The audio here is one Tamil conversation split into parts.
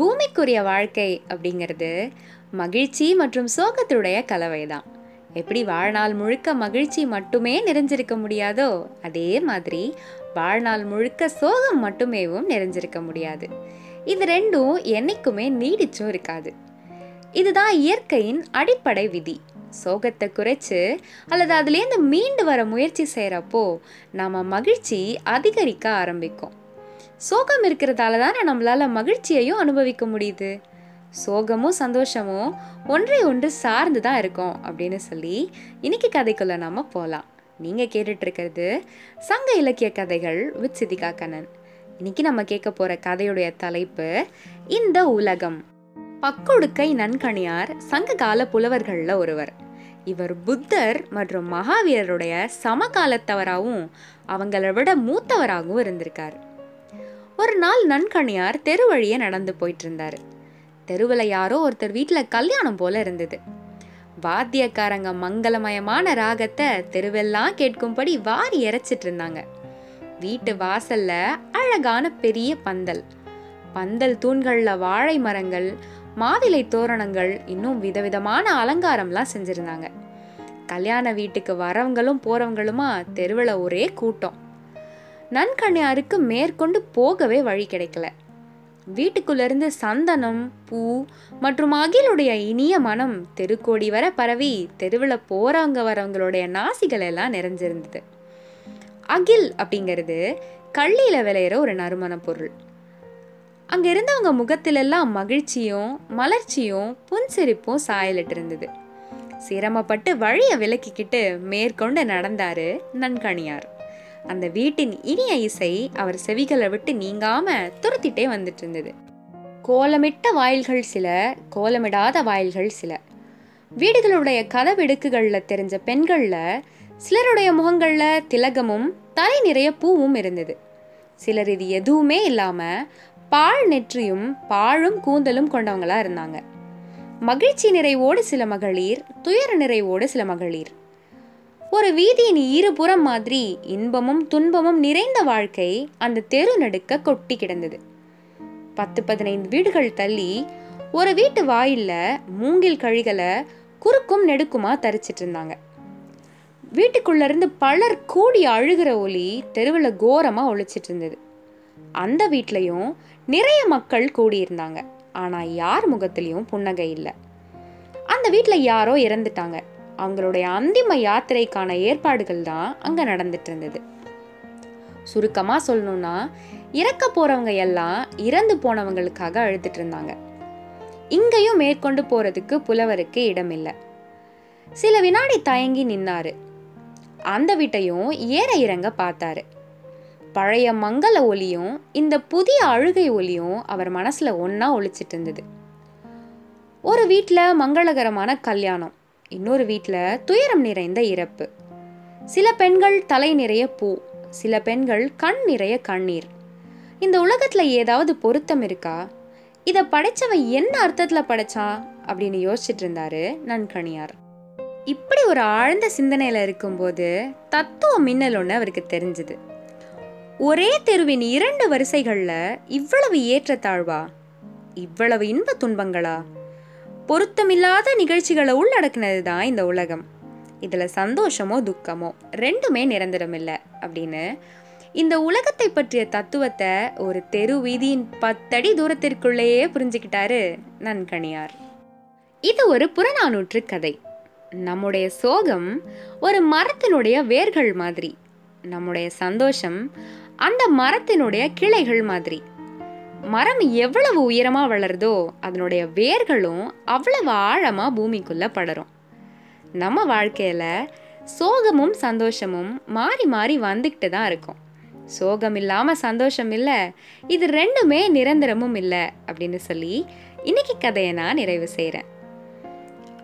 பூமிக்குரிய வாழ்க்கை அப்படிங்கிறது மகிழ்ச்சி மற்றும் சோகத்துடைய கலவை தான் எப்படி வாழ்நாள் முழுக்க மகிழ்ச்சி மட்டுமே நிறைஞ்சிருக்க முடியாதோ அதே மாதிரி வாழ்நாள் முழுக்க சோகம் மட்டுமேவும் நிறைஞ்சிருக்க முடியாது. இது ரெண்டும் என்னைக்குமே நீடிச்சும் இருக்காது. இதுதான் இயற்கையின் அடிப்படை விதி. சோகத்தை குறைச்சு அல்லது அதுலேருந்து மீண்டு வர முயற்சி செய்கிறப்போ நம்ம மகிழ்ச்சி அதிகரிக்க ஆரம்பிக்கும். சோகம் இருக்கிறதால தானே நம்மளால் மகிழ்ச்சியையும் அனுபவிக்க முடியுது. சோகமும் சந்தோஷமும் ஒன்றை ஒன்று சார்ந்து தான் இருக்கும் அப்படின்னு சொல்லி இன்னைக்கு கதைக்குள்ளே நாம் போகலாம் நீங்கள் கேட்டுட்ருக்கிறது சங்க இலக்கிய கதைகள் வித் சிதிகா கண்ணன். இன்னைக்கு நம்ம கேட்க போகிற கதையுடைய தலைப்பு இந்த உலகம். பக்கொடுக்கை நன்கணியார் சங்க கால புலவர்களில் ஒருவர். இவர் புத்தர் மற்றும் மகாவீரருடைய சமகாலத்தவராகவும் அவங்கள விட மூத்தவராகவும் இருந்திருக்கார். ஒரு நாள் நன்கணியார் தெரு வழியே நடந்து போயிட்டு இருந்தாரு தெருவில் யாரோ ஒருத்தர் வீட்டில் கல்யாணம் போல இருந்தது. வாத்தியக்காரங்க மங்களமயமான ராகத்தை தெருவெல்லாம் கேட்கும்படி வாரி இறைச்சிட்டு இருந்தாங்க வீட்டு வாசல்ல அழகான பெரிய பந்தல். பந்தல் தூண்களில் வாழை மரங்கள் மாவிலை தோரணங்கள் இன்னும் விதவிதமான அலங்காரம்லாம் செஞ்சிருந்தாங்க. கல்யாண வீட்டுக்கு வரவங்களும் போறவங்களுமா தெருவில் ஒரே கூட்டம். நன்கண்ணியாருக்கு மேற்கொண்டு போகவே வழி கிடைக்கல. வீட்டுக்குள்ளிருந்து சந்தனம் பூ மற்றும் அகிலுடைய இனிய மனம் தெருக்கோடி வர பரவி தெருவில் போறவங்க வரவங்களுடைய நாசிகள் எல்லாம் நிறைஞ்சிருந்தது. அகில் அப்படிங்கிறது கள்ளியில் விளையிற ஒரு நறுமண பொருள். அங்கே இருந்தவங்க முகத்திலெல்லாம் மகிழ்ச்சியும் மலர்ச்சியும் புன்சிரிப்பும் சாயலிட்டு இருந்தது சிரமப்பட்டு வழியை விலக்கிக்கிட்டு மேற்கொண்டு நடந்தாரு நன்கணியார் அந்த வீட்டின் இனிய இசை அவர் செவிகளை விட்டு நீங்காம துரத்திட்டே வந்துட்டு இருந்தது. கோலமிட்ட வாயில்கள் சில கோலமிடாத வாயில்கள் சில. வீடுகளுடைய கதவிடுக்குகளில் தெரிஞ்ச பெண்களில் சிலருடைய முகங்களில் திலகமும் தலை நிறைய பூவும் இருந்தது. சிலர் இது எதுவுமே இல்லாமல் பால் நெற்றியும் பாழும் கூந்தலும் கொண்டவங்களா இருந்தாங்க. மகிழ்ச்சி நிறைவோடு சில மகளிர் துயர நிறைவோடு சில மகளிர். ஒரு வீதியின் இருபுறம் மாதிரி இன்பமும் துன்பமும் நிறைந்த வாழ்க்கை அந்த தெரு நடுக்க கொட்டி கிடந்தது. பத்து பதினைந்து வீடுகள் தள்ளி ஒரு வீட்டு வாயில்ல மூங்கில் கழிகளை குறுக்கும் நெடுக்குமா தரிச்சிட்டு இருந்தாங்க. வீட்டுக்குள்ள இருந்து பலர் கூடி அழுகிற ஒலி தெருவில் கோரமா ஒழிச்சிட்டு இருந்தது. அந்த வீட்லயும் நிறைய மக்கள் கூடியிருந்தாங்க ஆனா யார் முகத்திலையும் புன்னகை இல்லை. அந்த வீட்டில் யாரோ இறந்துட்டாங்க. அவங்களுடைய அந்திம யாத்திரைக்கான ஏற்பாடுகள் தான் அங்கே நடந்துட்டு இருந்தது சுருக்கமாக சொல்லணும்னா இறக்க போகிறவங்க எல்லாம் இறந்து போனவங்களுக்காக அழுதுட்டு இருந்தாங்க இங்கேயும் மேற்கொண்டு போகிறதுக்கு புலவருக்கு இடம் இல்லை சில வினாடி தயங்கி நின்னாரு. அந்த வீட்டையும் ஏற இறங்க பார்த்தாரு. பழைய மங்கள ஒலியும் இந்த புதிய அழுகை ஒலியும் அவர் மனசுல ஒன்னா ஒழிச்சிட்டு இருந்தது ஒரு வீட்டில் மங்களகரமான கல்யாணம். இன்னொரு வீட்டில் துயரம் நிறைந்த இறப்பு. சில பெண்கள் தலை நிறைய பூ சில பெண்கள் கண் நிறைய கண்ணீர். இந்த உலகத்தில் ஏதாவது பொருத்தம் இருக்கா? இதை படைச்சவன் என்ன அர்த்தத்தில் படைச்சான் அப்படின்னு யோசிச்சுட்டு இருந்தாரு நன்கணியார். இப்படி ஒரு ஆழ்ந்த சிந்தனையில் இருக்கும்போது தத்துவ மின்னல் ஒன்று அவருக்கு தெரிஞ்சுது. ஒரே தெருவின் இரண்டு வரிசைகளில் இவ்வளவு ஏற்றத்தாழ்வா? இவ்வளவு இன்ப துன்பங்களா? பொருத்தமில்லாத நிகழ்ச்சிகளை உள்ளடக்குனது தான் இந்த உலகம். இதில் சந்தோஷமோ துக்கமோ ரெண்டுமே நிரந்தரம் இல்லை அப்படின்னு இந்த உலகத்தை பற்றிய தத்துவத்தை ஒரு தெரு வீதியின் பத்தடி தூரத்திற்குள்ளேயே புரிஞ்சுக்கிட்டாரு நன்கணியார். இது ஒரு புறநானூற்று கதை. நம்முடைய சோகம் ஒரு மரத்தினுடைய வேர்கள் மாதிரி. நம்முடைய சந்தோஷம் அந்த மரத்தினுடைய கிளைகள் மாதிரி. மரம் எவ்வளவு உயரமாக வளருதோ அதனுடைய வேர்களும் அவ்வளவு ஆழமாக பூமிக்குள்ளே படரும். நம்ம வாழ்க்கையில் சோகமும் சந்தோஷமும் மாறி மாறி வந்துக்கிட்டு தான் இருக்கும். சோகம் இல்லாமல் சந்தோஷம் இல்லை இது ரெண்டுமே நிரந்தரமும் இல்லை அப்படின்னு சொல்லி இன்னைக்கு கதையை நான் நிறைவு செய்கிறேன்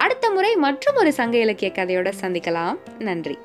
அடுத்த முறை மற்றும் ஒரு சங்க இலக்கிய கதையோட சந்திக்கலாம். நன்றி.